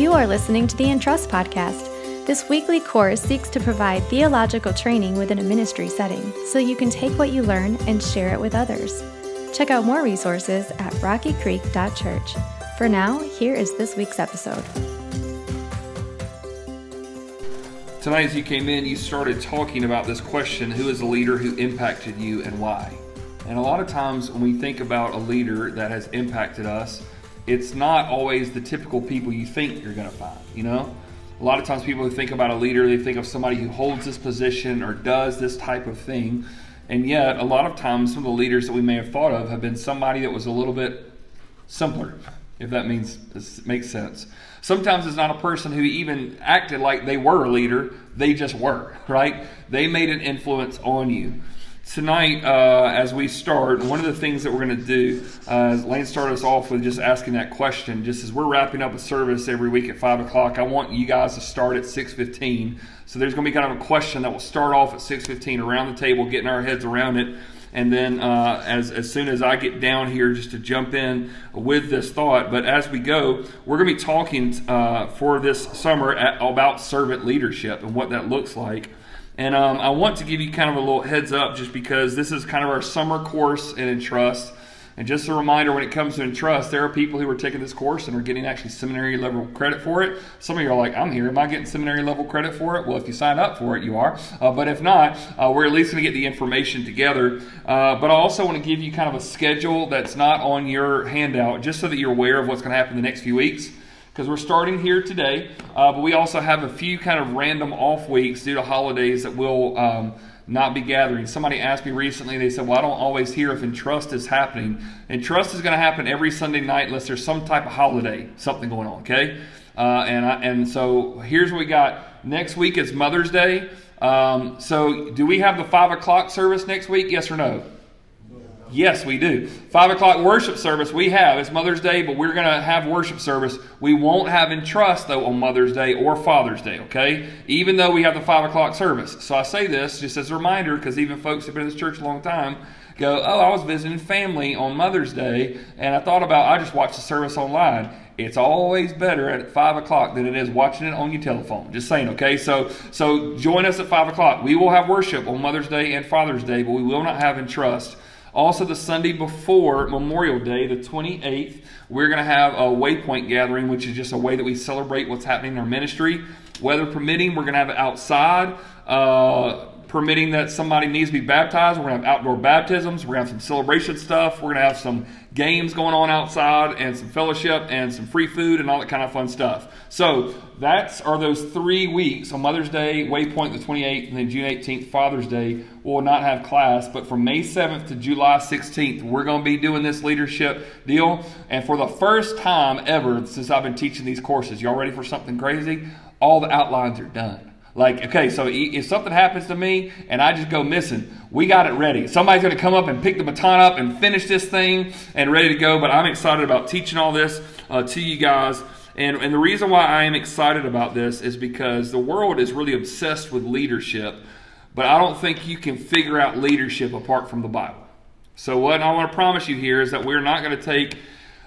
You are listening to the Entrust Podcast. This weekly course seeks to provide theological training within a ministry setting so you can take what you learn and share it with others. Check out more resources at rockycreek.church. For now, here is this week's episode. Tonight, as you came in, you started talking about this question who is a leader who impacted you and why? And a lot of times, when we think about a leader that has impacted us, it's not always the typical people you think you're going to find, you know? A lot of times, people who think about a leader, they think of somebody who holds this position or does this type of thing. And yet, a lot of times, some of the leaders that we may have thought of have been somebody that was a little bit simpler, if that means makes sense. Sometimes it's not a person who even acted like they were a leader, they just were, right? They made an influence on you. Tonight, uh, as we start, one of the things that we're going to do, uh, Lane start us off with just asking that question. Just as we're wrapping up a service every week at five o'clock, I want you guys to start at six fifteen. So there's going to be kind of a question that will start off at six fifteen around the table, getting our heads around it and then uh, as, as soon as I get down here, just to jump in with this thought. But as we go, we're going to be talking uh, for this summer at, about servant leadership and what that looks like. And um, I want to give you kind of a little heads up just because this is kind of our summer course in Entrust. And just a reminder when it comes to Entrust, there are people who are taking this course and are getting actually seminary level credit for it. Some of you are like, I'm here. Am I getting seminary level credit for it? Well, if you sign up for it, you are. Uh, but if not, uh, we're at least going to get the information together. Uh, but I also want to give you kind of a schedule that's not on your handout, just so that you're aware of what's going to happen the next few weeks because we're starting here today, uh, but we also have a few kind of random off weeks due to holidays that we'll um, not be gathering. Somebody asked me recently, they said, Well, I don't always hear if Entrust is happening. Entrust is going to happen every Sunday night unless there's some type of holiday, something going on, okay? Uh, and, I, and so here's what we got. Next week is Mother's Day. Um, so do we have the 5 o'clock service next week? Yes or no? Yes, we do. Five o'clock worship service we have. It's Mother's Day, but we're going to have worship service. We won't have Entrust, though on Mother's Day or Father's Day. Okay, even though we have the five o'clock service. So I say this just as a reminder because even folks who've been in this church a long time go, "Oh, I was visiting family on Mother's Day, and I thought about I just watched the service online." It's always better at five o'clock than it is watching it on your telephone. Just saying, okay? So, so join us at five o'clock. We will have worship on Mother's Day and Father's Day, but we will not have Entrust. Also, the Sunday before Memorial Day, the 28th, we're going to have a waypoint gathering, which is just a way that we celebrate what's happening in our ministry. Weather permitting, we're going to have it outside. Uh, permitting that somebody needs to be baptized, we're going to have outdoor baptisms. We're going to have some celebration stuff. We're going to have some games going on outside and some fellowship and some free food and all that kind of fun stuff. So that's are those three weeks on Mother's Day, Waypoint the 28th, and then June 18th, Father's Day. We'll not have class, but from May 7th to July 16th, we're going to be doing this leadership deal. And for the first time ever since I've been teaching these courses, y'all ready for something crazy? All the outlines are done. Like, okay, so if something happens to me and I just go missing, we got it ready. Somebody's going to come up and pick the baton up and finish this thing and ready to go. But I'm excited about teaching all this uh, to you guys. And, and the reason why I am excited about this is because the world is really obsessed with leadership, but I don't think you can figure out leadership apart from the Bible. So, what I want to promise you here is that we're not going to take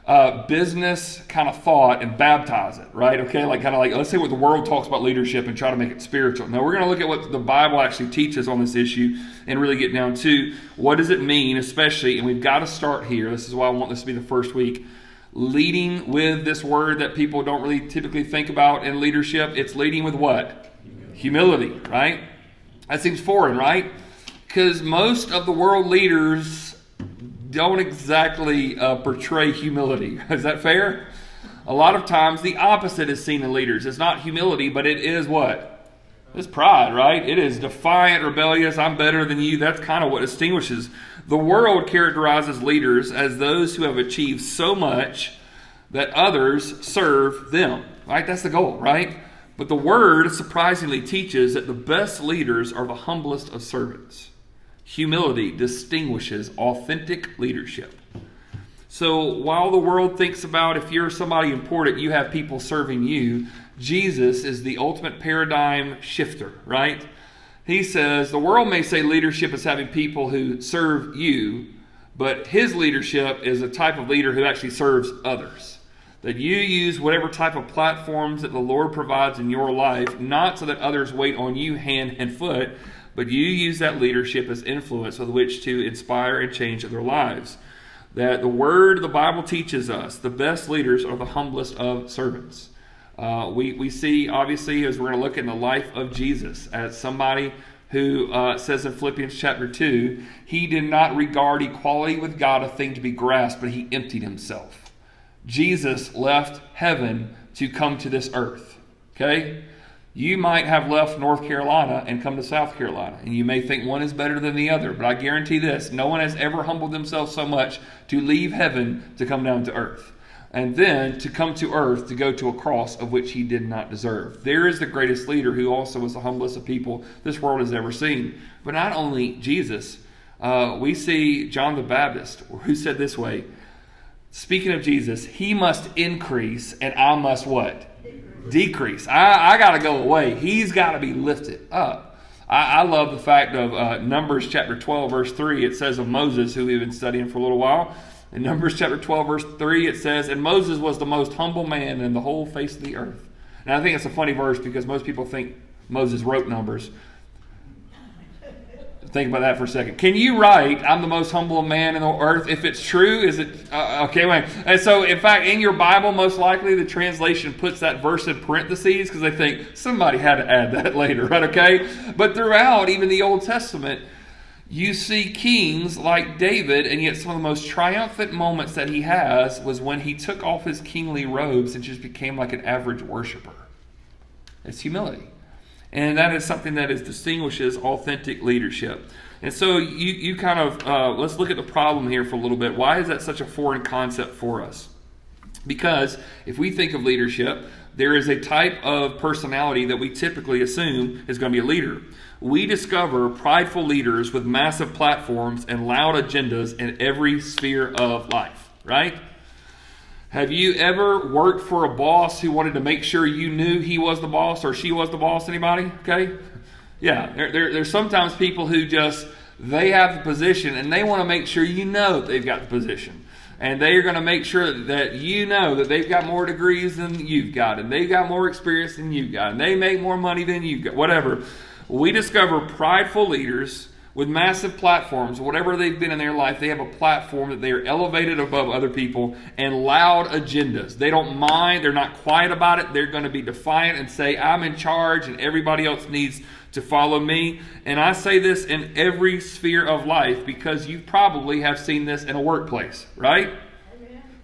uh, business kind of thought and baptize it, right? Okay, like kind of like let's say what the world talks about leadership and try to make it spiritual. No, we're going to look at what the Bible actually teaches on this issue and really get down to what does it mean, especially, and we've got to start here. This is why I want this to be the first week. Leading with this word that people don't really typically think about in leadership. It's leading with what? Humility, right? That seems foreign, right? Because most of the world leaders don't exactly uh, portray humility. Is that fair? A lot of times the opposite is seen in leaders. It's not humility, but it is what? It's pride, right? It is defiant, rebellious, I'm better than you. That's kind of what distinguishes. The world characterizes leaders as those who have achieved so much that others serve them, right? That's the goal, right? But the word surprisingly teaches that the best leaders are the humblest of servants. Humility distinguishes authentic leadership. So while the world thinks about if you're somebody important, you have people serving you, Jesus is the ultimate paradigm shifter, right? He says the world may say leadership is having people who serve you, but his leadership is a type of leader who actually serves others. That you use whatever type of platforms that the Lord provides in your life, not so that others wait on you hand and foot, but you use that leadership as influence with which to inspire and change other lives. That the Word, of the Bible teaches us, the best leaders are the humblest of servants. Uh, we, we see, obviously, as we're going to look in the life of Jesus, as somebody who uh, says in Philippians chapter 2, he did not regard equality with God a thing to be grasped, but he emptied himself. Jesus left heaven to come to this earth. Okay? You might have left North Carolina and come to South Carolina, and you may think one is better than the other, but I guarantee this no one has ever humbled themselves so much to leave heaven to come down to earth. And then to come to earth to go to a cross of which he did not deserve. There is the greatest leader who also was the humblest of people this world has ever seen. But not only Jesus, uh, we see John the Baptist, who said this way Speaking of Jesus, he must increase and I must what? Decrease. I, I got to go away. He's got to be lifted up. I, I love the fact of uh, Numbers chapter 12, verse 3. It says of Moses, who we've been studying for a little while. In Numbers chapter 12, verse 3, it says, And Moses was the most humble man in the whole face of the earth. And I think it's a funny verse because most people think Moses wrote Numbers. Think about that for a second. Can you write, I'm the most humble man in the earth? If it's true, is it? Uh, okay, wait. And so, in fact, in your Bible, most likely the translation puts that verse in parentheses because they think somebody had to add that later, right? Okay? But throughout, even the Old Testament, you see kings like David, and yet some of the most triumphant moments that he has was when he took off his kingly robes and just became like an average worshiper. It's humility. And that is something that is distinguishes authentic leadership. And so you, you kind of, uh, let's look at the problem here for a little bit. Why is that such a foreign concept for us? Because if we think of leadership, there is a type of personality that we typically assume is going to be a leader. We discover prideful leaders with massive platforms and loud agendas in every sphere of life, right? Have you ever worked for a boss who wanted to make sure you knew he was the boss or she was the boss? Anybody? Okay. Yeah. There, there, there's sometimes people who just they have the position and they want to make sure you know that they've got the position. And they are going to make sure that you know that they've got more degrees than you've got, and they've got more experience than you've got, and they make more money than you've got, whatever. We discover prideful leaders with massive platforms, whatever they've been in their life, they have a platform that they are elevated above other people and loud agendas. They don't mind, they're not quiet about it. They're going to be defiant and say, I'm in charge and everybody else needs to follow me. And I say this in every sphere of life because you probably have seen this in a workplace, right?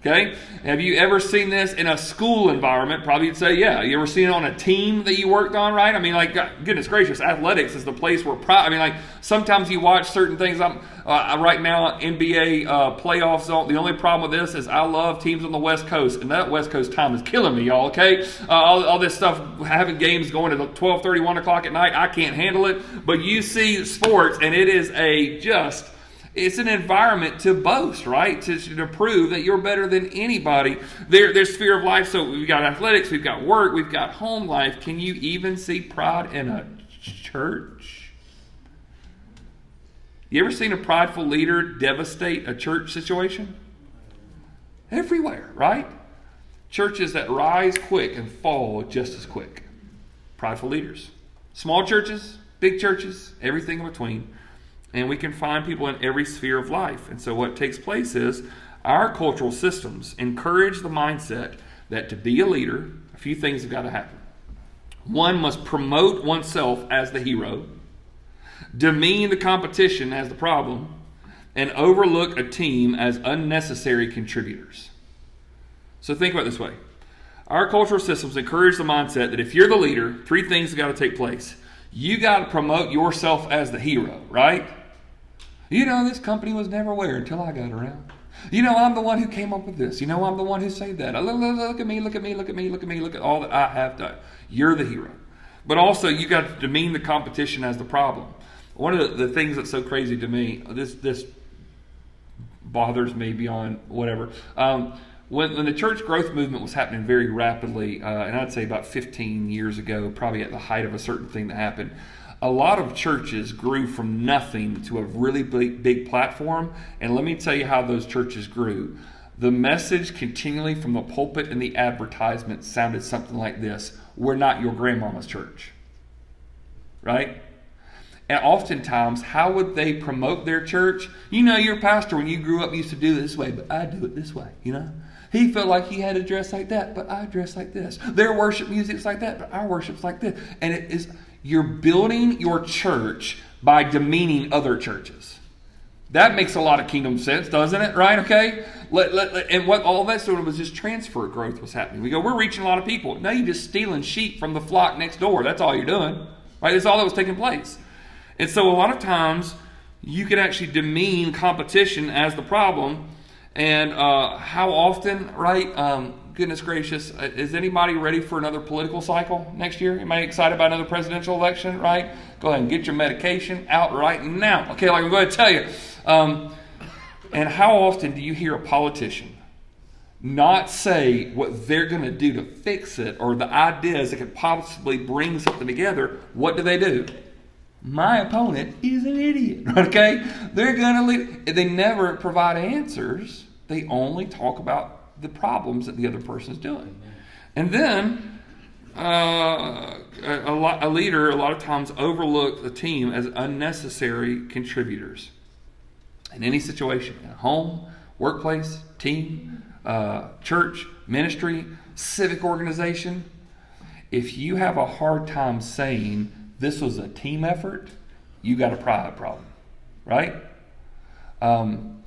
Okay? Have you ever seen this in a school environment? Probably you'd say, yeah. You ever seen it on a team that you worked on, right? I mean, like, goodness gracious, athletics is the place where, pro- I mean, like, sometimes you watch certain things. I'm, uh, right now, NBA uh, playoffs, the only problem with this is I love teams on the West Coast, and that West Coast time is killing me, y'all, okay? Uh, all, all, this stuff, having games going to 12, 30, 1 o'clock at night, I can't handle it. But you see sports, and it is a just it's an environment to boast, right? To, to prove that you're better than anybody. Their, their sphere of life. So we've got athletics, we've got work, we've got home life. Can you even see pride in a church? You ever seen a prideful leader devastate a church situation? Everywhere, right? Churches that rise quick and fall just as quick. Prideful leaders. Small churches, big churches, everything in between. And we can find people in every sphere of life. And so, what takes place is our cultural systems encourage the mindset that to be a leader, a few things have got to happen. One must promote oneself as the hero, demean the competition as the problem, and overlook a team as unnecessary contributors. So, think about this way. Our cultural systems encourage the mindset that if you're the leader, three things have got to take place. You got to promote yourself as the hero, right? You know, this company was never aware until I got around. You know, I'm the one who came up with this. You know, I'm the one who saved that. Look at me, look at me, look at me, look at me, look at all that I have done. You're the hero. But also, you got to demean the competition as the problem. One of the, the things that's so crazy to me, this this bothers me beyond whatever. Um, when, when the church growth movement was happening very rapidly, uh, and I'd say about 15 years ago, probably at the height of a certain thing that happened, a lot of churches grew from nothing to a really big, big platform. And let me tell you how those churches grew. The message continually from the pulpit and the advertisement sounded something like this We're not your grandmama's church. Right? And oftentimes, how would they promote their church? You know, your pastor, when you grew up, used to do it this way, but I do it this way, you know? He felt like he had to dress like that, but I dress like this. Their worship music's like that, but our worship's like this. And it is you're building your church by demeaning other churches. That makes a lot of kingdom sense, doesn't it? Right? Okay. Let, let, let, and what all that sort of was just transfer growth was happening. We go, we're reaching a lot of people. Now you're just stealing sheep from the flock next door. That's all you're doing. Right? That's all that was taking place. And so a lot of times you can actually demean competition as the problem. And uh, how often, right? Um, goodness gracious, uh, is anybody ready for another political cycle next year? Am I excited about another presidential election, right? Go ahead and get your medication out right now. Okay, like I'm going to tell you. Um, and how often do you hear a politician not say what they're going to do to fix it or the ideas that could possibly bring something together? What do they do? My opponent is an idiot. Okay? They're going to leave. They never provide answers. They only talk about the problems that the other person is doing. And then uh, a, a, a leader a lot of times overlooks the team as unnecessary contributors in any situation at home, workplace, team, uh, church, ministry, civic organization. If you have a hard time saying this was a team effort, you got a pride problem, right? Um,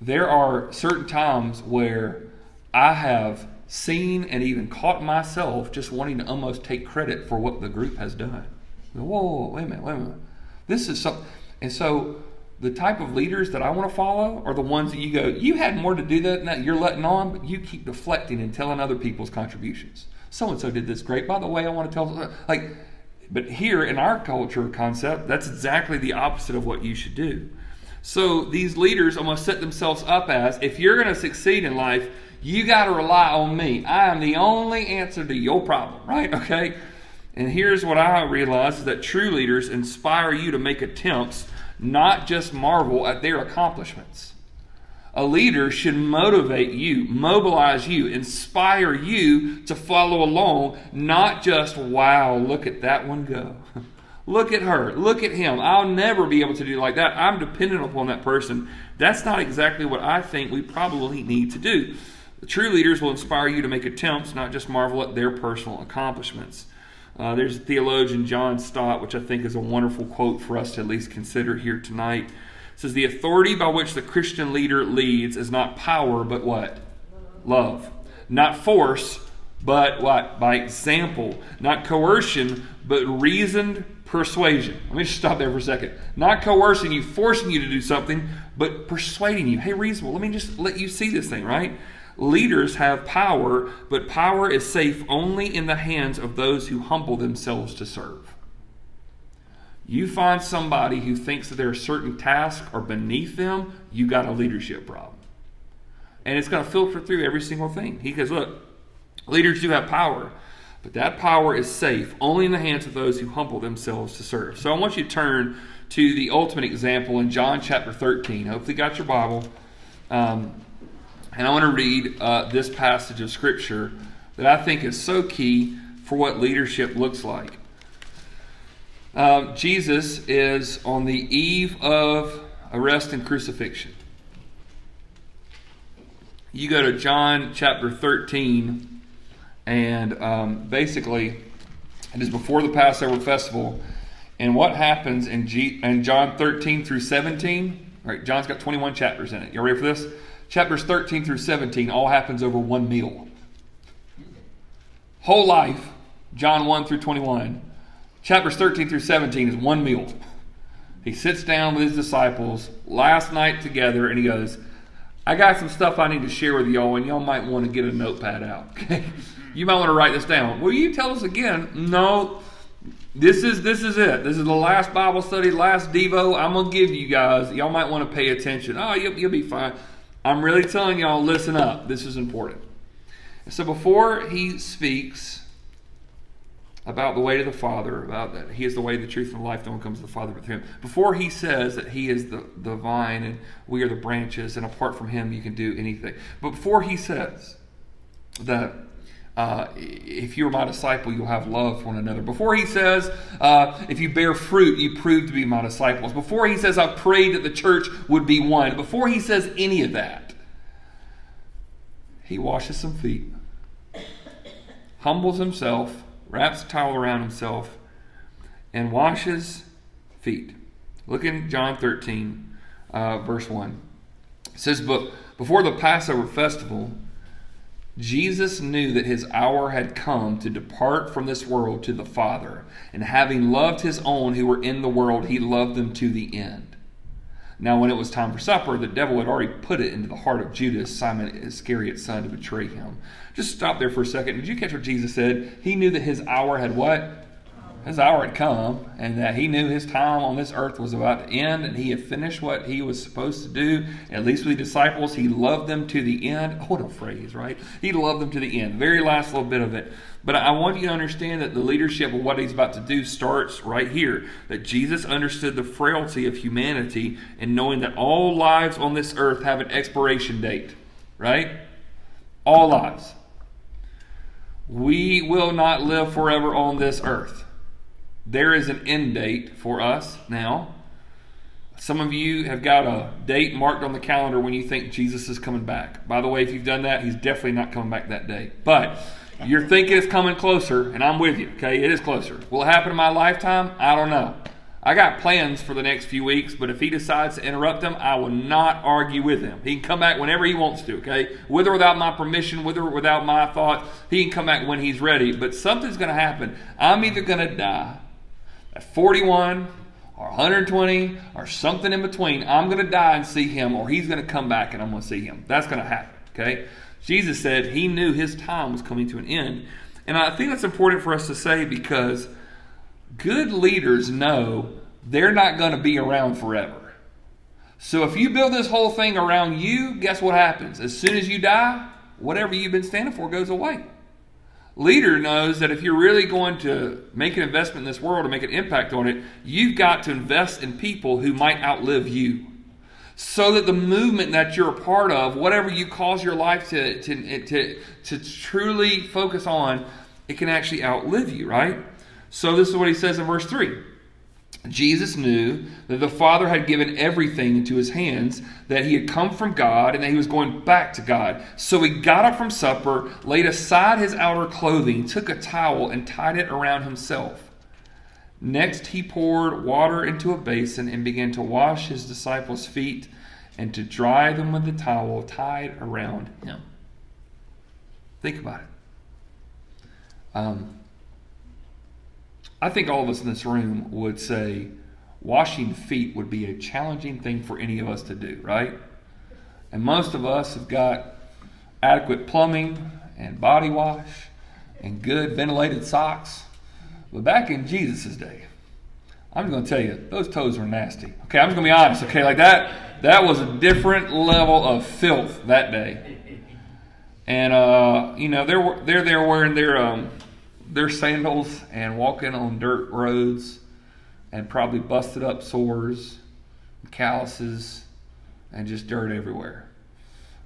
there are certain times where I have seen and even caught myself just wanting to almost take credit for what the group has done. Whoa, whoa, whoa wait a minute, wait a minute. This is something. And so the type of leaders that I want to follow are the ones that you go, you had more to do that than that you're letting on, but you keep deflecting and telling other people's contributions. So and so did this great. By the way, I want to tell, like, but here in our culture concept, that's exactly the opposite of what you should do. So these leaders almost set themselves up as if you're going to succeed in life, you got to rely on me. I am the only answer to your problem, right? Okay? And here's what I realize is that true leaders inspire you to make attempts, not just marvel at their accomplishments. A leader should motivate you, mobilize you, inspire you to follow along, not just, wow, look at that one go. look at her, look at him. I'll never be able to do like that. I'm dependent upon that person. That's not exactly what I think we probably need to do. The true leaders will inspire you to make attempts, not just marvel at their personal accomplishments. Uh, there's theologian John Stott, which I think is a wonderful quote for us to at least consider here tonight. It says, The authority by which the Christian leader leads is not power, but what? Love. Not force, but what? By example. Not coercion, but reasoned persuasion. Let me just stop there for a second. Not coercing you, forcing you to do something, but persuading you. Hey, reasonable, let me just let you see this thing, right? Leaders have power, but power is safe only in the hands of those who humble themselves to serve. You find somebody who thinks that there are certain tasks are beneath them, you got a leadership problem. And it's going to filter through every single thing. He goes, Look, leaders do have power, but that power is safe only in the hands of those who humble themselves to serve. So I want you to turn to the ultimate example in John chapter 13. Hopefully, you got your Bible. Um, and I want to read uh, this passage of Scripture that I think is so key for what leadership looks like. Uh, Jesus is on the eve of arrest and crucifixion. You go to John chapter 13, and um, basically, it is before the Passover festival. And what happens in, G- in John 13 through 17? Right, John's got 21 chapters in it. You ready for this? Chapters 13 through 17 all happens over one meal. Whole life, John 1 through 21, chapters 13 through 17 is one meal. He sits down with his disciples last night together and he goes, I got some stuff I need to share with y'all, and y'all might want to get a notepad out. Okay? You might want to write this down. Will you tell us again? No, this is this is it. This is the last Bible study, last Devo. I'm gonna give you guys. Y'all might want to pay attention. Oh, you'll, you'll be fine. I'm really telling y'all, listen up. This is important. So before he speaks, about the way to the Father, about that He is the way, the truth, and the life. No one comes to the Father but through Him. Before He says that He is the, the vine and we are the branches, and apart from Him you can do anything. But before He says that uh, if you're my disciple, you'll have love for one another. Before he says, uh, if you bear fruit, you prove to be my disciples. Before he says, I prayed that the church would be one. Before he says any of that, he washes some feet, humbles himself, wraps a towel around himself, and washes feet. Look in John 13, uh, verse 1. It says, But before the Passover festival, Jesus knew that his hour had come to depart from this world to the Father, and having loved his own who were in the world, he loved them to the end. Now, when it was time for supper, the devil had already put it into the heart of Judas, Simon Iscariot's son, to betray him. Just stop there for a second. Did you catch what Jesus said? He knew that his hour had what? His hour had come and that he knew his time on this earth was about to end and he had finished what he was supposed to do. At least with the disciples he loved them to the end. What a phrase right? He loved them to the end. Very last little bit of it. But i want you to understand that the leadership of what he's about to do starts right here that jesus understood the frailty of humanity and knowing that all lives on this earth have an expiration date right? All lives. We will not live forever on this earth there is an end date for us now. Some of you have got a date marked on the calendar when you think Jesus is coming back. By the way, if you've done that, he's definitely not coming back that day. But you're thinking it's coming closer, and I'm with you, okay? It is closer. Will it happen in my lifetime? I don't know. I got plans for the next few weeks, but if he decides to interrupt them, I will not argue with him. He can come back whenever he wants to, okay? With or without my permission, with or without my thought, he can come back when he's ready. But something's going to happen. I'm either going to die at 41 or 120 or something in between, I'm going to die and see him, or he's going to come back and I'm going to see him. That's going to happen, okay? Jesus said he knew his time was coming to an end. And I think that's important for us to say because good leaders know they're not going to be around forever. So if you build this whole thing around you, guess what happens? As soon as you die, whatever you've been standing for goes away leader knows that if you're really going to make an investment in this world and make an impact on it, you've got to invest in people who might outlive you. So that the movement that you're a part of, whatever you cause your life to, to, to, to truly focus on, it can actually outlive you, right? So this is what he says in verse 3. Jesus knew that the Father had given everything into his hands, that he had come from God, and that he was going back to God. So he got up from supper, laid aside his outer clothing, took a towel, and tied it around himself. Next, he poured water into a basin and began to wash his disciples' feet and to dry them with the towel tied around him. Think about it. Um, I think all of us in this room would say washing feet would be a challenging thing for any of us to do, right? And most of us have got adequate plumbing and body wash and good ventilated socks. But back in Jesus' day, I'm going to tell you, those toes were nasty. Okay, I'm just going to be honest. Okay, like that, that was a different level of filth that day. And uh, you know, they're they're there wearing their um, their sandals and walking on dirt roads and probably busted up sores, calluses, and just dirt everywhere.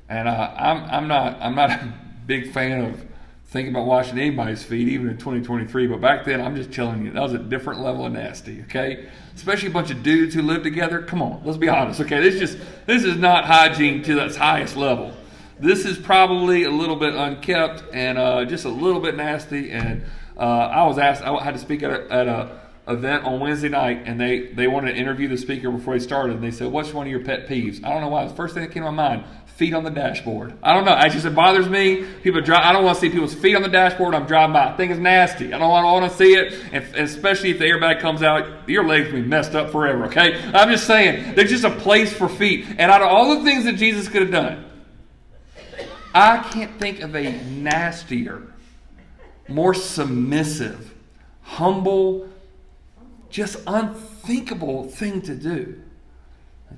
And uh, I'm I'm not I'm not a big fan of thinking about washing anybody's feet, even in 2023. But back then, I'm just telling you, that was a different level of nasty. Okay, especially a bunch of dudes who live together. Come on, let's be honest. Okay, this just this is not hygiene to its highest level. This is probably a little bit unkept and uh, just a little bit nasty. And uh, I was asked, I had to speak at a, at a event on Wednesday night, and they they wanted to interview the speaker before he started. And they said, "What's one of your pet peeves?" I don't know why. The first thing that came to my mind. Feet on the dashboard. I don't know. I just it bothers me. People drive. I don't want to see people's feet on the dashboard. I'm driving by. I think it's nasty. I don't want, I don't want to see it. And especially if the airbag comes out, your legs will be messed up forever. Okay. I'm just saying. There's just a place for feet. And out of all the things that Jesus could have done, I can't think of a nastier, more submissive, humble, just unthinkable thing to do.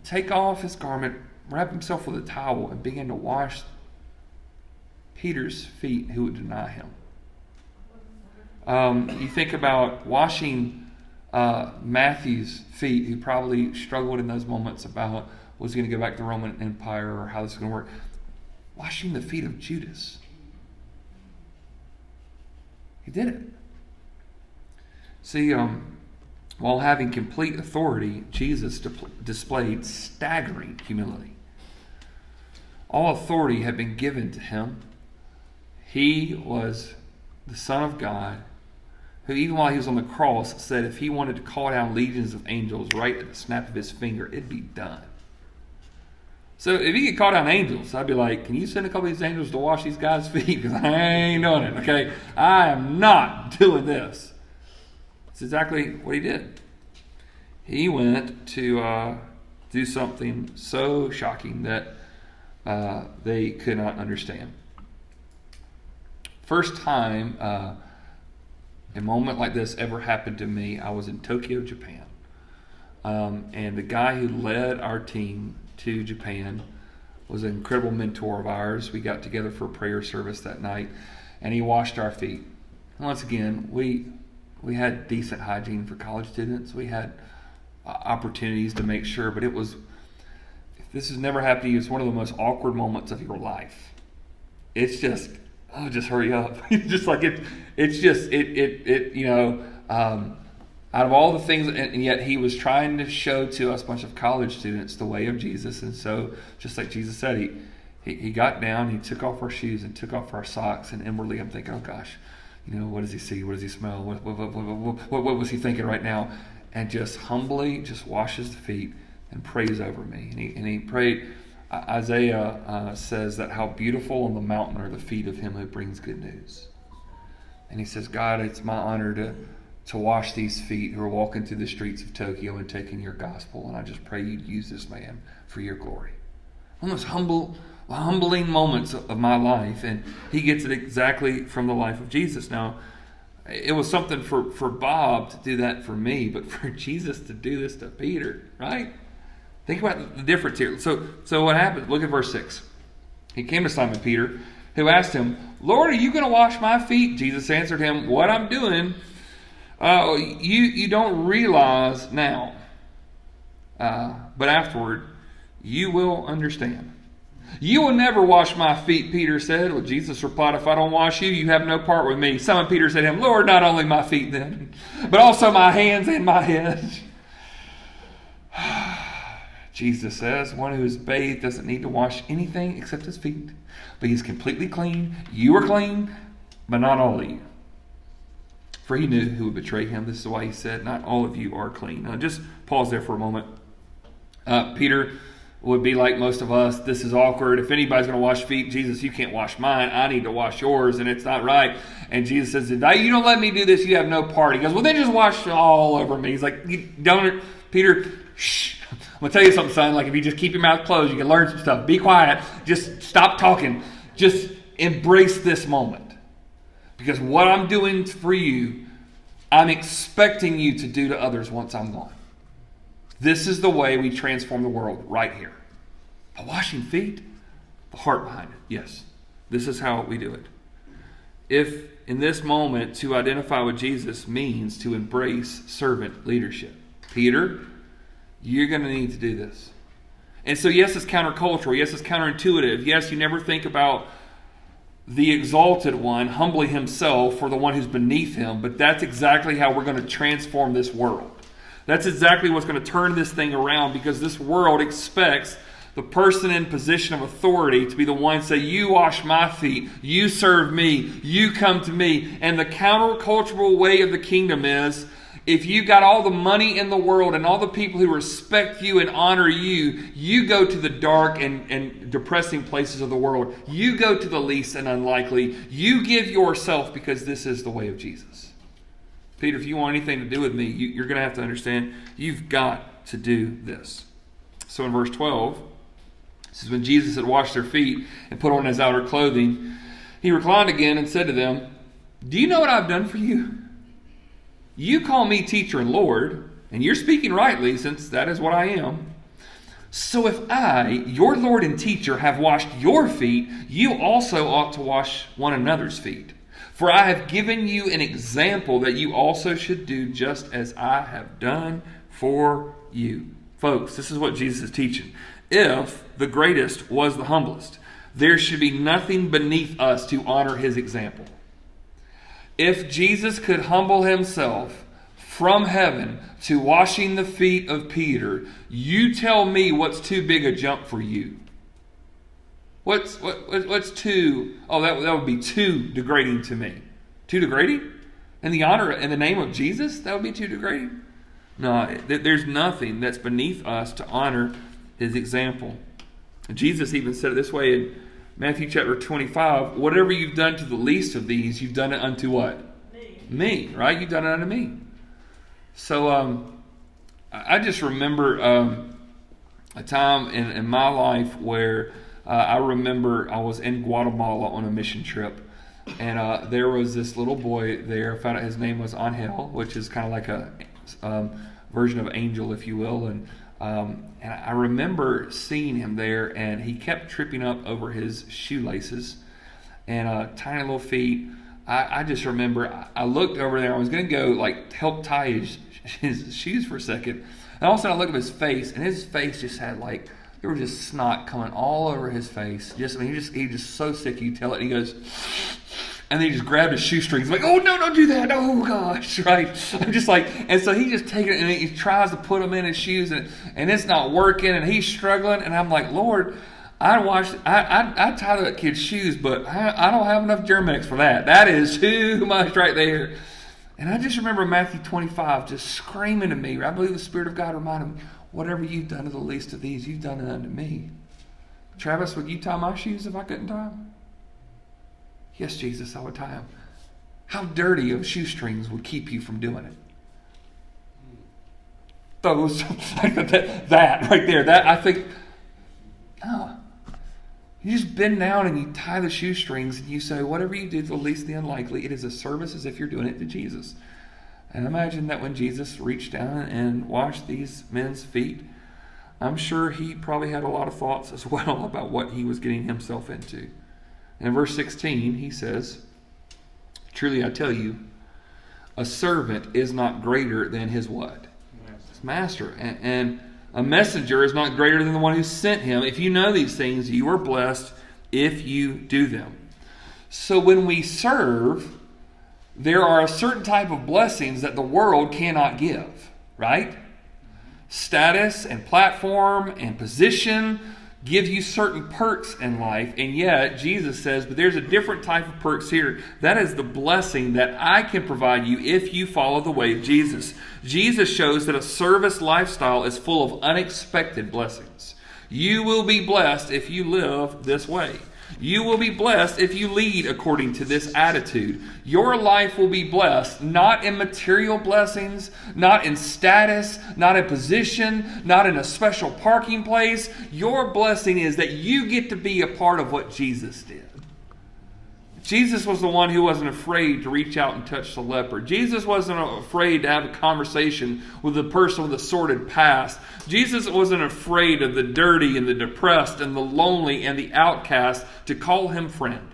Take off his garment, wrap himself with a towel, and begin to wash Peter's feet who would deny him. Um, you think about washing uh, Matthew's feet, who probably struggled in those moments about was going to go back to the Roman Empire or how this is going to work. Washing the feet of Judas. He did it. See, um, while having complete authority, Jesus displayed staggering humility. All authority had been given to him. He was the Son of God, who, even while he was on the cross, said if he wanted to call down legions of angels right at the snap of his finger, it'd be done. So if he could call down angels, I'd be like, can you send a couple of these angels to wash these guys' feet? Because I ain't doing it, okay? I am not doing this. It's exactly what he did. He went to uh, do something so shocking that uh, they could not understand. First time uh, a moment like this ever happened to me, I was in Tokyo, Japan. Um, and the guy who led our team to Japan was an incredible mentor of ours. We got together for a prayer service that night, and he washed our feet. And once again, we we had decent hygiene for college students. We had uh, opportunities to make sure, but it was if this has never happened to you, it's one of the most awkward moments of your life. It's just, oh, just hurry up. just like it, it's just, it, it, it you know, um, out of all the things, and, yet he was trying to show to us, a bunch of college students, the way of Jesus. And so, just like Jesus said, he, he, he got down, he took off our shoes and took off our socks. And inwardly, I'm thinking, oh gosh, you know, what does he see? What does he smell? What, what, what, what, what was he thinking right now? And just humbly just washes the feet and prays over me. And he, and he prayed, Isaiah uh, says that how beautiful on the mountain are the feet of him who brings good news. And he says, God, it's my honor to, to wash these feet who are walking through the streets of Tokyo and taking your gospel. And I just pray you'd use this man for your glory. One of those humble, humbling moments of my life. And he gets it exactly from the life of Jesus. Now, it was something for, for Bob to do that for me, but for Jesus to do this to Peter, right? Think about the difference here. So, so what happened? Look at verse 6. He came to Simon Peter, who asked him, Lord, are you going to wash my feet? Jesus answered him, What I'm doing, uh, you, you don't realize now, uh, but afterward you will understand. You will never wash my feet, Peter said. Well, Jesus replied, If I don't wash you, you have no part with me. Simon Peter said to him, Lord, not only my feet then, but also my hands and my head. Jesus says one who is bathed doesn't need to wash anything except his feet, but he's completely clean. You are clean, but not all of you. For he knew who would betray him. This is why he said, Not all of you are clean. Now, just pause there for a moment. Uh, Peter would be like most of us. This is awkward. If anybody's going to wash feet, Jesus, you can't wash mine. I need to wash yours, and it's not right. And Jesus says, If you don't let me do this, you have no part. He goes, Well, then just wash all over me. He's like, Don't, Peter, shh. I'm gonna tell you something, son. Like if you just keep your mouth closed, you can learn some stuff. Be quiet. Just stop talking. Just embrace this moment. Because what I'm doing for you, I'm expecting you to do to others once I'm gone. This is the way we transform the world right here. By washing feet, the heart behind it. Yes, this is how we do it. If in this moment to identify with Jesus means to embrace servant leadership, Peter, you're going to need to do this. And so, yes, it's countercultural. Yes, it's counterintuitive. Yes, you never think about the exalted one humbly himself for the one who's beneath him, but that's exactly how we're going to transform this world. That's exactly what's going to turn this thing around because this world expects the person in position of authority to be the one say, You wash my feet, you serve me, you come to me. And the countercultural way of the kingdom is if you got all the money in the world and all the people who respect you and honor you, you go to the dark and, and depressing places of the world. You go to the least and unlikely. You give yourself because this is the way of Jesus. Peter, if you want anything to do with me, you, you're going to have to understand you've got to do this. So in verse 12, this is when Jesus had washed their feet and put on his outer clothing. He reclined again and said to them, Do you know what I've done for you? You call me teacher and Lord, and you're speaking rightly, since that is what I am. So if I, your Lord and teacher, have washed your feet, you also ought to wash one another's feet. For I have given you an example that you also should do just as I have done for you. Folks, this is what Jesus is teaching. If the greatest was the humblest, there should be nothing beneath us to honor his example. If Jesus could humble himself from heaven to washing the feet of Peter, you tell me what's too big a jump for you. What's what, what's too? Oh, that that would be too degrading to me. Too degrading? In the honor, in the name of Jesus, that would be too degrading. No, there's nothing that's beneath us to honor His example. Jesus even said it this way in Matthew chapter 25: "Whatever you've done to the least of these, you've done it unto what? Me. Me, right? You've done it unto me." So, um, I just remember um, a time in, in my life where uh, I remember I was in Guatemala on a mission trip, and uh, there was this little boy there. Found out his name was Angel, which is kind of like a um, version of angel, if you will. And um, and I remember seeing him there, and he kept tripping up over his shoelaces and uh, tiny little feet. I, I just remember I, I looked over there. I was going to go like help tie his, his shoes for a second, and all of a sudden I looked at his face, and his face just had like there was just snot coming all over his face. Just I mean, he just he just so sick. You tell it. And he goes, and then he just grabbed his shoestrings. Like, oh no, don't do that. Oh gosh, right? I'm just like, and so he just takes it and he tries to put them in his shoes, and and it's not working, and he's struggling. And I'm like, Lord. I wash, I, I, I tie that kid's shoes, but I, I don't have enough Germ-X for that. That is too much right there. And I just remember Matthew 25 just screaming to me. I believe the Spirit of God reminded me, Whatever you've done to the least of these, you've done it unto me. Travis, would you tie my shoes if I couldn't tie them? Yes, Jesus, I would tie them. How dirty of shoestrings would keep you from doing it? Those, that, that right there, that I think, no. You just bend down and you tie the shoestrings and you say, whatever you did to the least the unlikely, it is a service as if you're doing it to Jesus. And imagine that when Jesus reached down and washed these men's feet, I'm sure he probably had a lot of thoughts as well about what he was getting himself into. In verse 16, he says, Truly I tell you, a servant is not greater than his what? His master. And, and a messenger is not greater than the one who sent him. If you know these things, you are blessed if you do them. So when we serve, there are a certain type of blessings that the world cannot give, right? Status and platform and position give you certain perks in life, and yet Jesus says, but there's a different type of perks here. That is the blessing that I can provide you if you follow the way of Jesus. Jesus shows that a service lifestyle is full of unexpected blessings. You will be blessed if you live this way. You will be blessed if you lead according to this attitude. Your life will be blessed not in material blessings, not in status, not in position, not in a special parking place. Your blessing is that you get to be a part of what Jesus did. Jesus was the one who wasn't afraid to reach out and touch the leper. Jesus wasn't afraid to have a conversation with the person with a sordid past. Jesus wasn't afraid of the dirty and the depressed and the lonely and the outcast to call him friend.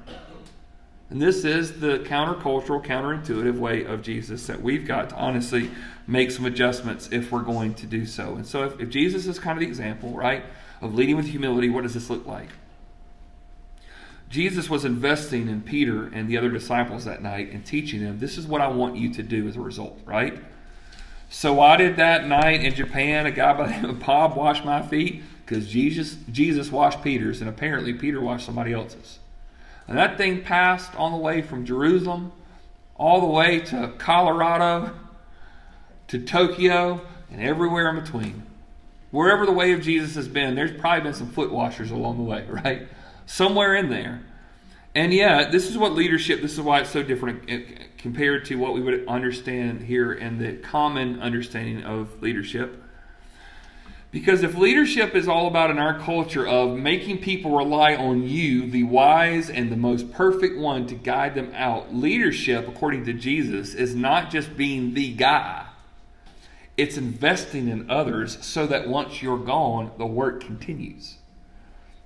And this is the countercultural, counterintuitive way of Jesus that we've got to honestly make some adjustments if we're going to do so. And so, if, if Jesus is kind of the example, right, of leading with humility, what does this look like? Jesus was investing in Peter and the other disciples that night and teaching them, this is what I want you to do as a result, right? So why did that night in Japan a guy by the name of Bob wash my feet? Because Jesus, Jesus washed Peter's, and apparently Peter washed somebody else's. And that thing passed on the way from Jerusalem all the way to Colorado, to Tokyo, and everywhere in between. Wherever the way of Jesus has been, there's probably been some foot washers along the way, right? Somewhere in there. And yet, this is what leadership, this is why it's so different compared to what we would understand here in the common understanding of leadership. Because if leadership is all about in our culture of making people rely on you, the wise and the most perfect one, to guide them out, leadership, according to Jesus, is not just being the guy, it's investing in others so that once you're gone, the work continues.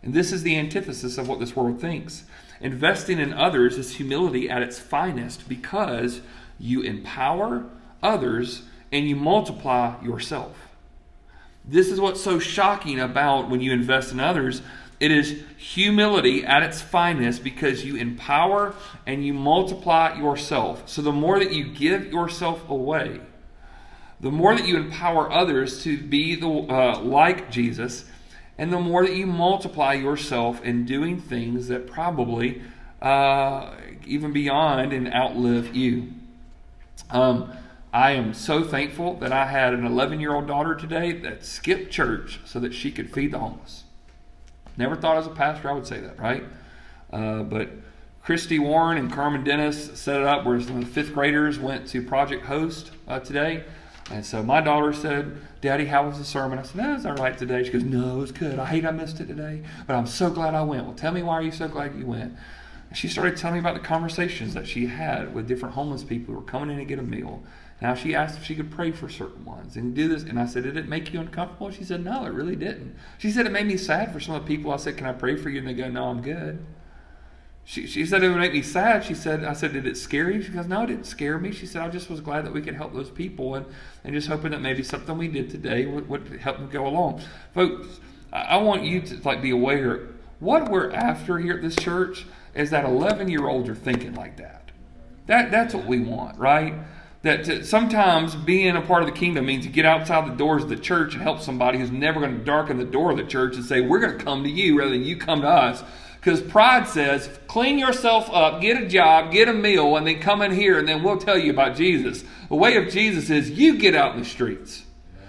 And this is the antithesis of what this world thinks. Investing in others is humility at its finest because you empower others and you multiply yourself. This is what's so shocking about when you invest in others. It is humility at its finest because you empower and you multiply yourself. So the more that you give yourself away, the more that you empower others to be the, uh, like Jesus, and the more that you multiply yourself in doing things that probably uh, even beyond and outlive you. Um, I am so thankful that I had an 11 year old daughter today that skipped church so that she could feed the homeless. Never thought as a pastor I would say that, right? Uh, but Christy Warren and Carmen Dennis set it up where some of the fifth graders went to Project Host uh, today. And so my daughter said, Daddy, how was the sermon? I said, No, it's all right today. She goes, No, it's good. I hate I missed it today, but I'm so glad I went. Well, tell me why are you so glad you went? And she started telling me about the conversations that she had with different homeless people who were coming in to get a meal. Now she asked if she could pray for certain ones and do this. And I said, Did it make you uncomfortable? She said, No, it really didn't. She said, It made me sad for some of the people. I said, Can I pray for you? And they go, No, I'm good. She, she said it would make me sad. She said, I said, did it scare you? She goes, no, it didn't scare me. She said, I just was glad that we could help those people and, and just hoping that maybe something we did today would, would help them go along. Folks, I want you to like be aware what we're after here at this church is that 11 year olds are thinking like that. That That's what we want, right? That to, sometimes being a part of the kingdom means you get outside the doors of the church and help somebody who's never going to darken the door of the church and say, We're going to come to you rather than you come to us. Because pride says, clean yourself up, get a job, get a meal, and then come in here and then we'll tell you about Jesus. The way of Jesus is you get out in the streets.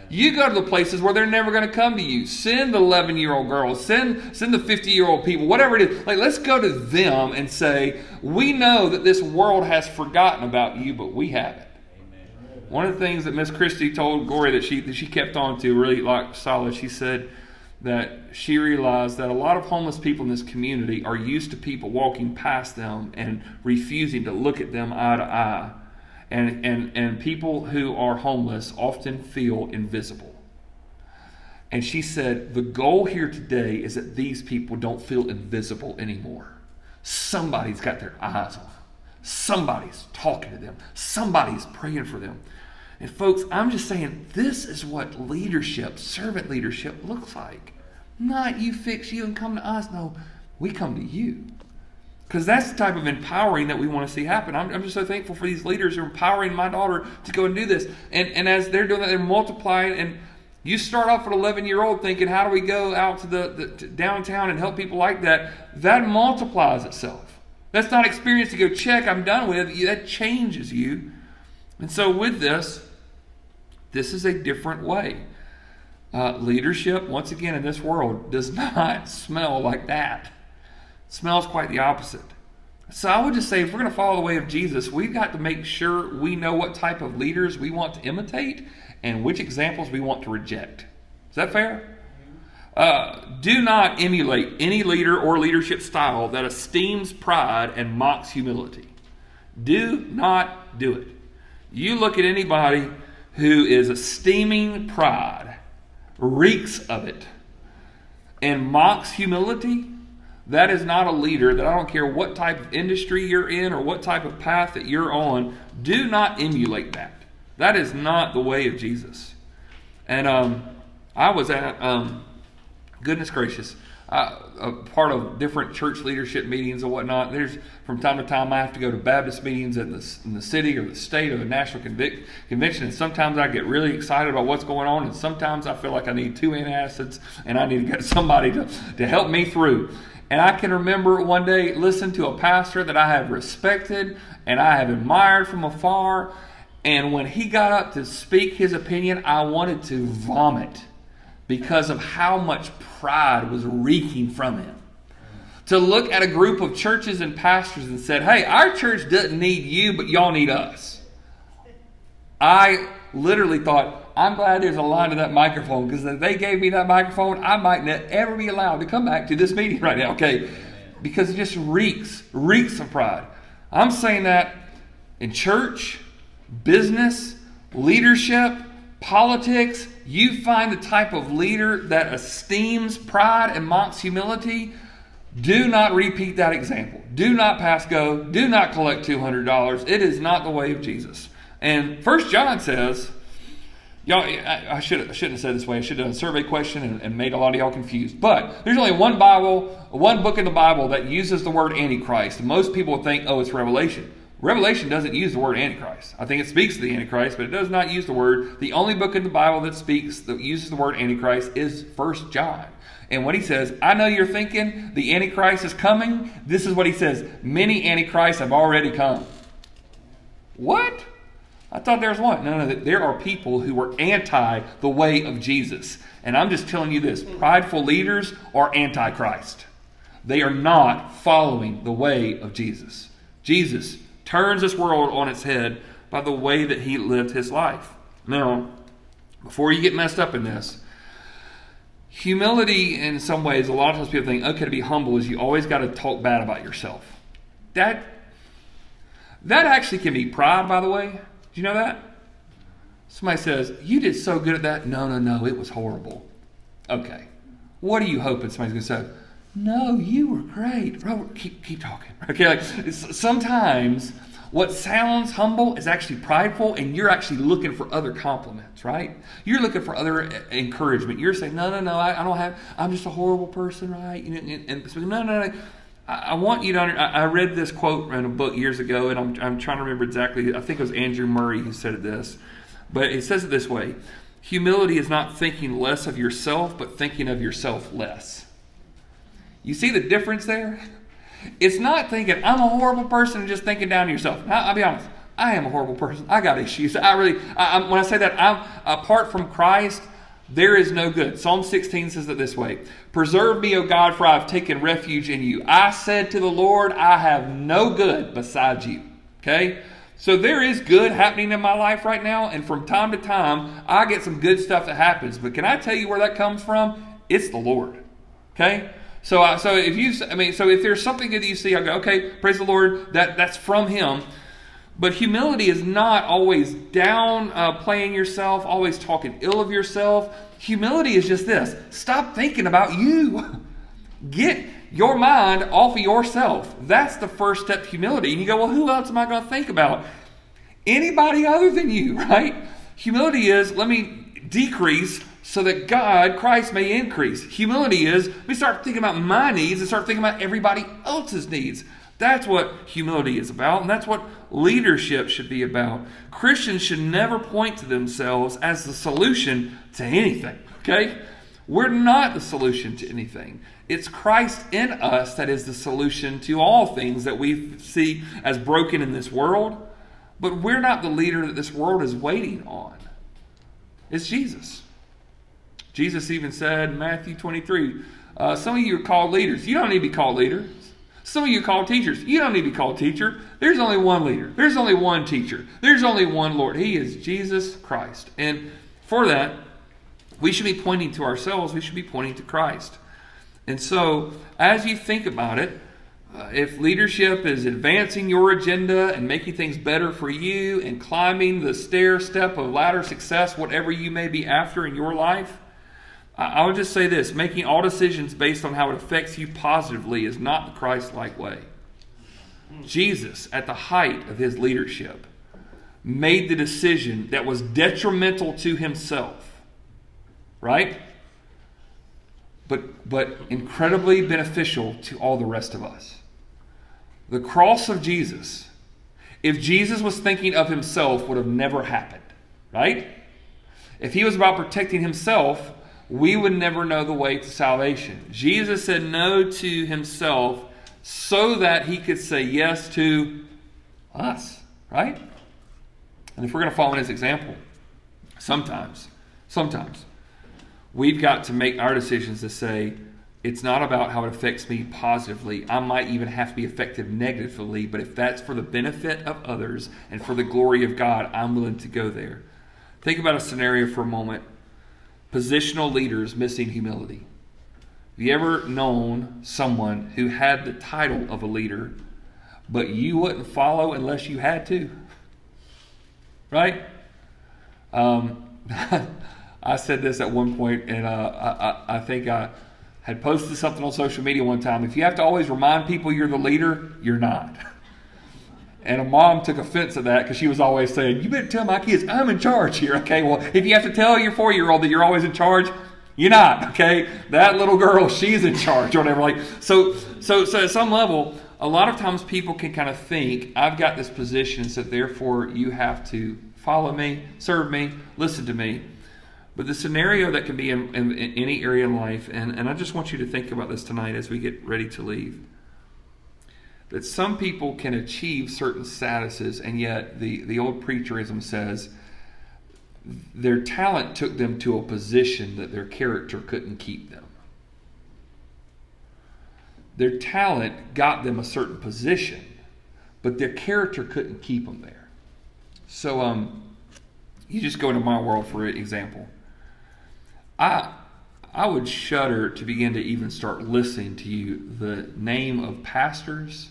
You go to the places where they're never going to come to you. Send the 11 year old girls, send, send the 50 year old people, whatever it is. Like, let's go to them and say, We know that this world has forgotten about you, but we haven't. One of the things that Miss Christie told Glory that she, that she kept on to really like solid, she said, that she realized that a lot of homeless people in this community are used to people walking past them and refusing to look at them eye to eye. And, and, and people who are homeless often feel invisible. And she said, The goal here today is that these people don't feel invisible anymore. Somebody's got their eyes on them, somebody's talking to them, somebody's praying for them. And folks, I'm just saying this is what leadership, servant leadership, looks like. Not you fix you and come to us. No, we come to you. Because that's the type of empowering that we want to see happen. I'm, I'm, just so thankful for these leaders who are empowering my daughter to go and do this. And, and as they're doing that, they're multiplying. And you start off at 11 year old thinking, how do we go out to the, the to downtown and help people like that? That multiplies itself. That's not experience to go check, I'm done with. That changes you. And so with this, this is a different way. Uh, leadership, once again, in this world, does not smell like that. It smells quite the opposite. So I would just say, if we're going to follow the way of Jesus, we've got to make sure we know what type of leaders we want to imitate and which examples we want to reject. Is that fair? Uh, do not emulate any leader or leadership style that esteems pride and mocks humility. Do not do it. You look at anybody who is esteeming pride, reeks of it, and mocks humility, that is not a leader that I don't care what type of industry you're in or what type of path that you're on, do not emulate that. That is not the way of Jesus. And um, I was at, um, goodness gracious, a part of different church leadership meetings and whatnot. There's from time to time I have to go to Baptist meetings in the, in the city or the state or the national convic- convention, and sometimes I get really excited about what's going on, and sometimes I feel like I need two antacids and I need to get somebody to, to help me through. And I can remember one day listening to a pastor that I have respected and I have admired from afar. And when he got up to speak his opinion, I wanted to vomit because of how much pride was reeking from him. To look at a group of churches and pastors and said, "Hey, our church doesn't need you, but y'all need us." I literally thought, I'm glad there's a line to that microphone because if they gave me that microphone, I might not ever be allowed to come back to this meeting right now, okay? Because it just reeks, reeks of pride. I'm saying that in church, business, leadership, politics, you find the type of leader that esteems pride and mocks humility, Do not repeat that example. Do not pass go. Do not collect $200. It is not the way of Jesus. And First John says, y'all, I, should, I shouldn't have said this way. I should have done a survey question and, and made a lot of y'all confused. But there's only one Bible, one book in the Bible that uses the word Antichrist. Most people think, oh, it's Revelation. Revelation doesn't use the word Antichrist. I think it speaks to the Antichrist, but it does not use the word. The only book in the Bible that speaks, that uses the word Antichrist is First John. And what he says, I know you're thinking the Antichrist is coming. This is what he says many Antichrists have already come. What? I thought there was one. No, no, there are people who are anti the way of Jesus. And I'm just telling you this prideful leaders are antichrist. They are not following the way of Jesus. Jesus turns this world on its head by the way that he lived his life. Now, before you get messed up in this, humility in some ways a lot of times people think okay to be humble is you always got to talk bad about yourself. That that actually can be pride by the way. Do you know that? Somebody says you did so good at that. No no no it was horrible. Okay. What are you hoping somebody's going to say no you were great robert keep keep talking okay like sometimes what sounds humble is actually prideful, and you're actually looking for other compliments, right? You're looking for other eh, encouragement. You're saying, no, no, no, I, I don't have, I'm just a horrible person, right? And, and, and so, no, no, no. I, want you to. I, I read this quote in a book years ago, and I'm, I'm trying to remember exactly. I think it was Andrew Murray who said this, but it says it this way: Humility is not thinking less of yourself, but thinking of yourself less. You see the difference there? It's not thinking, I'm a horrible person and just thinking down to yourself. Now, I'll be honest. I am a horrible person. I got issues. I really, I, when I say that, I'm apart from Christ, there is no good. Psalm 16 says it this way Preserve me, O God, for I have taken refuge in you. I said to the Lord, I have no good besides you. Okay? So there is good happening in my life right now, and from time to time, I get some good stuff that happens. But can I tell you where that comes from? It's the Lord. Okay? So, uh, so if you, I mean, so if there's something that you see, I go, okay, praise the Lord, that that's from Him. But humility is not always down uh, playing yourself, always talking ill of yourself. Humility is just this: stop thinking about you. Get your mind off of yourself. That's the first step to humility. And you go, well, who else am I going to think about? Anybody other than you, right? Humility is let me decrease so that God, Christ, may increase. Humility is we start thinking about my needs and start thinking about everybody else's needs. That's what humility is about, and that's what leadership should be about. Christians should never point to themselves as the solution to anything, okay? We're not the solution to anything. It's Christ in us that is the solution to all things that we see as broken in this world, but we're not the leader that this world is waiting on. It's Jesus. Jesus even said in Matthew 23 uh, some of you are called leaders. You don't need to be called leaders. Some of you are called teachers. You don't need to be called teacher. There's only one leader. There's only one teacher. There's only one Lord. He is Jesus Christ. And for that, we should be pointing to ourselves. We should be pointing to Christ. And so, as you think about it, uh, if leadership is advancing your agenda and making things better for you and climbing the stair step of ladder success, whatever you may be after in your life, I would just say this making all decisions based on how it affects you positively is not the Christ like way. Jesus, at the height of his leadership, made the decision that was detrimental to himself, right? But, but incredibly beneficial to all the rest of us. The cross of Jesus, if Jesus was thinking of himself, would have never happened, right? If he was about protecting himself, we would never know the way to salvation. Jesus said no to himself so that he could say yes to us, right? And if we're going to follow in his example, sometimes, sometimes, we've got to make our decisions to say, it's not about how it affects me positively. I might even have to be affected negatively, but if that's for the benefit of others and for the glory of God, I'm willing to go there. Think about a scenario for a moment positional leaders missing humility. Have you ever known someone who had the title of a leader, but you wouldn't follow unless you had to? Right? Um, I said this at one point, and uh, I, I, I, think I, had posted something on social media one time. If you have to always remind people you're the leader, you're not. And a mom took offense at that because she was always saying, You better tell my kids I'm in charge here. Okay, well, if you have to tell your four year old that you're always in charge, you're not. Okay, that little girl, she's in charge or whatever. Like, so, so, so at some level, a lot of times people can kind of think, I've got this position, so therefore you have to follow me, serve me, listen to me. But the scenario that can be in, in, in any area in life, and, and I just want you to think about this tonight as we get ready to leave that some people can achieve certain statuses, and yet the, the old preacherism says their talent took them to a position that their character couldn't keep them. Their talent got them a certain position, but their character couldn't keep them there. So, um, you just go into my world for example. I I would shudder to begin to even start listening to you the name of pastors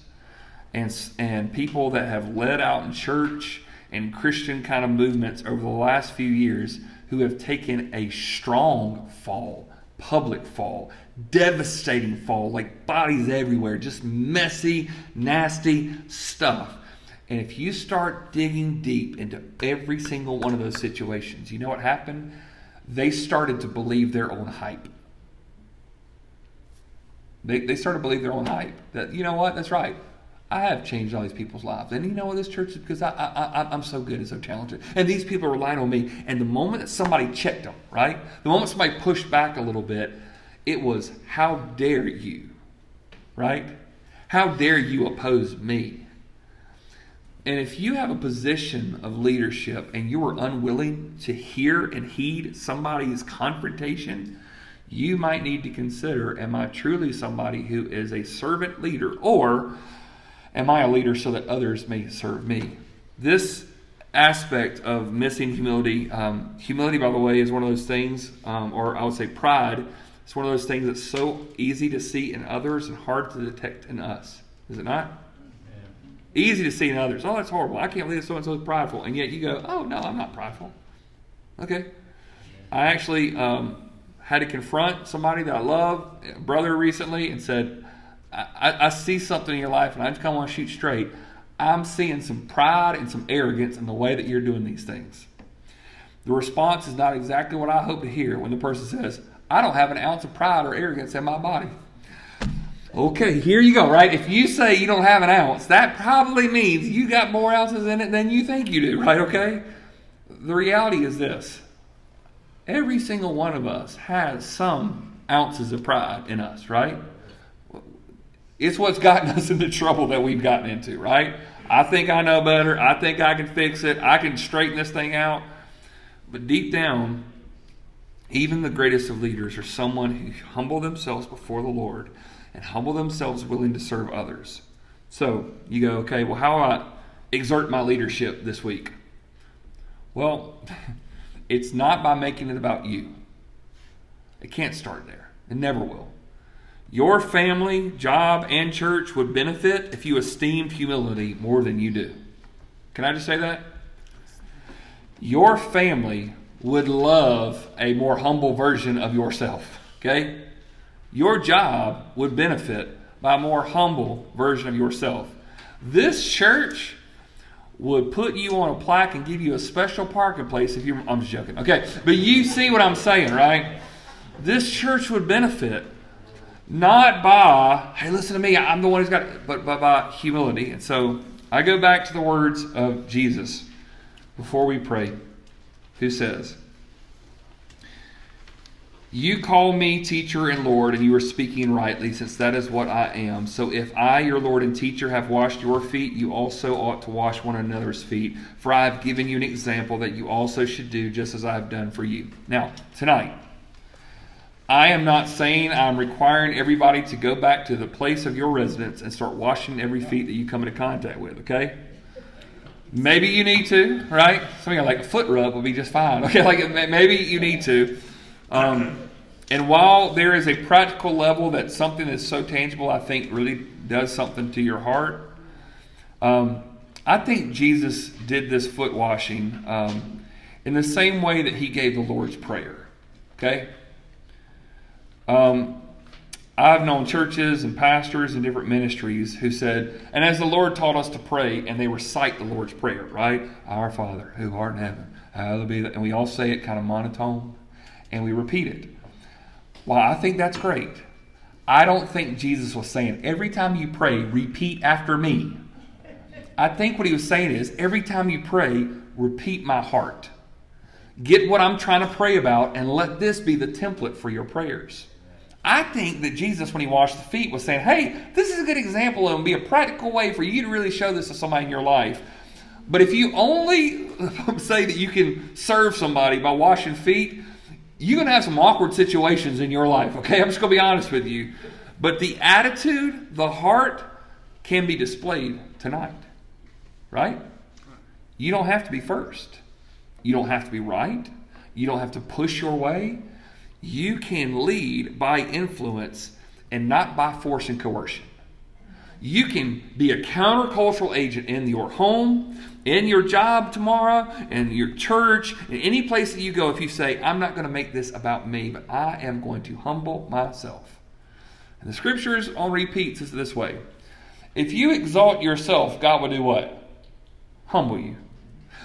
and, and people that have led out in church and Christian kind of movements over the last few years who have taken a strong fall, public fall, devastating fall, like bodies everywhere, just messy, nasty stuff. And if you start digging deep into every single one of those situations, you know what happened? They started to believe their own hype. They, they started to believe their own hype. That, you know what? That's right. I have changed all these people's lives. And you know what? This church is because I, I, I, am so good and so talented. And these people are relying on me. And the moment that somebody checked them, right? The moment somebody pushed back a little bit, it was, how dare you, right? How dare you oppose me? And if you have a position of leadership and you are unwilling to hear and heed somebody's confrontation, you might need to consider am I truly somebody who is a servant leader or Am I a leader so that others may serve me? This aspect of missing humility, um, humility, by the way, is one of those things, um, or I would say pride, it's one of those things that's so easy to see in others and hard to detect in us. Is it not? Yeah. Easy to see in others. Oh, that's horrible. I can't believe so and so is prideful. And yet you go, oh, no, I'm not prideful. Okay. I actually um, had to confront somebody that I love, a brother recently, and said, I, I see something in your life and I just kind of want to shoot straight. I'm seeing some pride and some arrogance in the way that you're doing these things. The response is not exactly what I hope to hear when the person says, I don't have an ounce of pride or arrogance in my body. Okay, here you go, right? If you say you don't have an ounce, that probably means you got more ounces in it than you think you do, right? Okay? The reality is this every single one of us has some ounces of pride in us, right? It's what's gotten us into trouble that we've gotten into, right? I think I know better. I think I can fix it. I can straighten this thing out. But deep down, even the greatest of leaders are someone who humble themselves before the Lord and humble themselves willing to serve others. So you go, okay, well, how do I exert my leadership this week? Well, it's not by making it about you. It can't start there. It never will. Your family, job, and church would benefit if you esteemed humility more than you do. Can I just say that? Your family would love a more humble version of yourself. Okay? Your job would benefit by a more humble version of yourself. This church would put you on a plaque and give you a special parking place if you I'm just joking. Okay, but you see what I'm saying, right? This church would benefit not by, hey, listen to me, I'm the one who's got but, but by humility. And so I go back to the words of Jesus before we pray, who says, You call me teacher and Lord, and you are speaking rightly, since that is what I am. So if I, your Lord and teacher, have washed your feet, you also ought to wash one another's feet. For I have given you an example that you also should do just as I have done for you. Now, tonight, I am not saying I'm requiring everybody to go back to the place of your residence and start washing every feet that you come into contact with, okay? Maybe you need to, right? Something like a foot rub will be just fine. Okay, like maybe you need to. Um, and while there is a practical level that something that's so tangible, I think really does something to your heart. Um, I think Jesus did this foot washing um, in the same way that he gave the Lord's Prayer. Okay? Um, I've known churches and pastors and different ministries who said, and as the Lord taught us to pray, and they recite the Lord's Prayer, right? Our Father, who art in heaven, hallowed be. And we all say it kind of monotone, and we repeat it. Well, I think that's great. I don't think Jesus was saying, every time you pray, repeat after me. I think what he was saying is, every time you pray, repeat my heart. Get what I'm trying to pray about, and let this be the template for your prayers. I think that Jesus, when he washed the feet, was saying, hey, this is a good example and be a practical way for you to really show this to somebody in your life. But if you only say that you can serve somebody by washing feet, you're going to have some awkward situations in your life, okay? I'm just going to be honest with you. But the attitude, the heart, can be displayed tonight, right? You don't have to be first. You don't have to be right. You don't have to push your way. You can lead by influence and not by force and coercion. You can be a countercultural agent in your home, in your job tomorrow, in your church, in any place that you go. If you say, I'm not going to make this about me, but I am going to humble myself. And the scriptures on repeat says this way If you exalt yourself, God will do what? Humble you.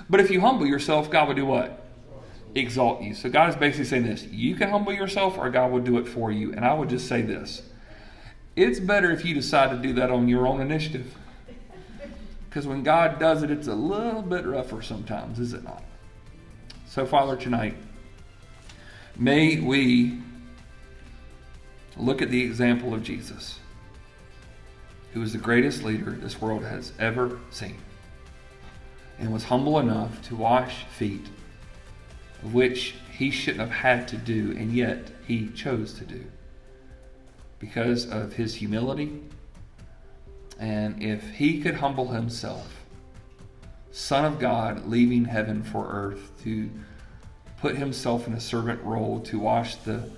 But if you humble yourself, God will do what? Exalt you. So God is basically saying this you can humble yourself, or God will do it for you. And I would just say this it's better if you decide to do that on your own initiative. Because when God does it, it's a little bit rougher sometimes, is it not? So, Father, tonight, may we look at the example of Jesus, who is the greatest leader this world has ever seen, and was humble enough to wash feet which he shouldn't have had to do, and yet he chose to do because of his humility. And if he could humble himself, Son of God, leaving heaven for earth to put himself in a servant role to wash the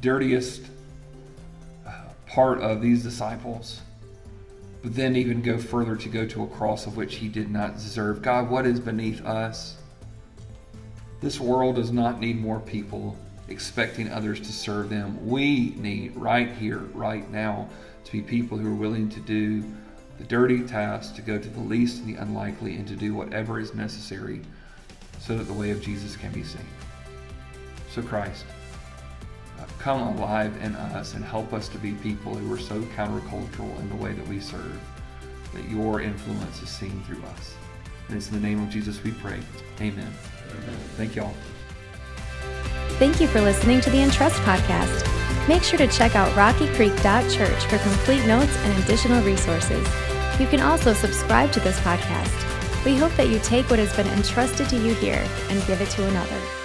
dirtiest uh, part of these disciples, but then even go further to go to a cross of which he did not deserve. God, what is beneath us? This world does not need more people expecting others to serve them. We need right here, right now, to be people who are willing to do the dirty tasks, to go to the least and the unlikely, and to do whatever is necessary so that the way of Jesus can be seen. So, Christ, uh, come alive in us and help us to be people who are so countercultural in the way that we serve that your influence is seen through us. And it's in the name of Jesus we pray. Amen. Thank you all. Thank you for listening to the Entrust podcast. Make sure to check out rockycreek.church for complete notes and additional resources. You can also subscribe to this podcast. We hope that you take what has been entrusted to you here and give it to another.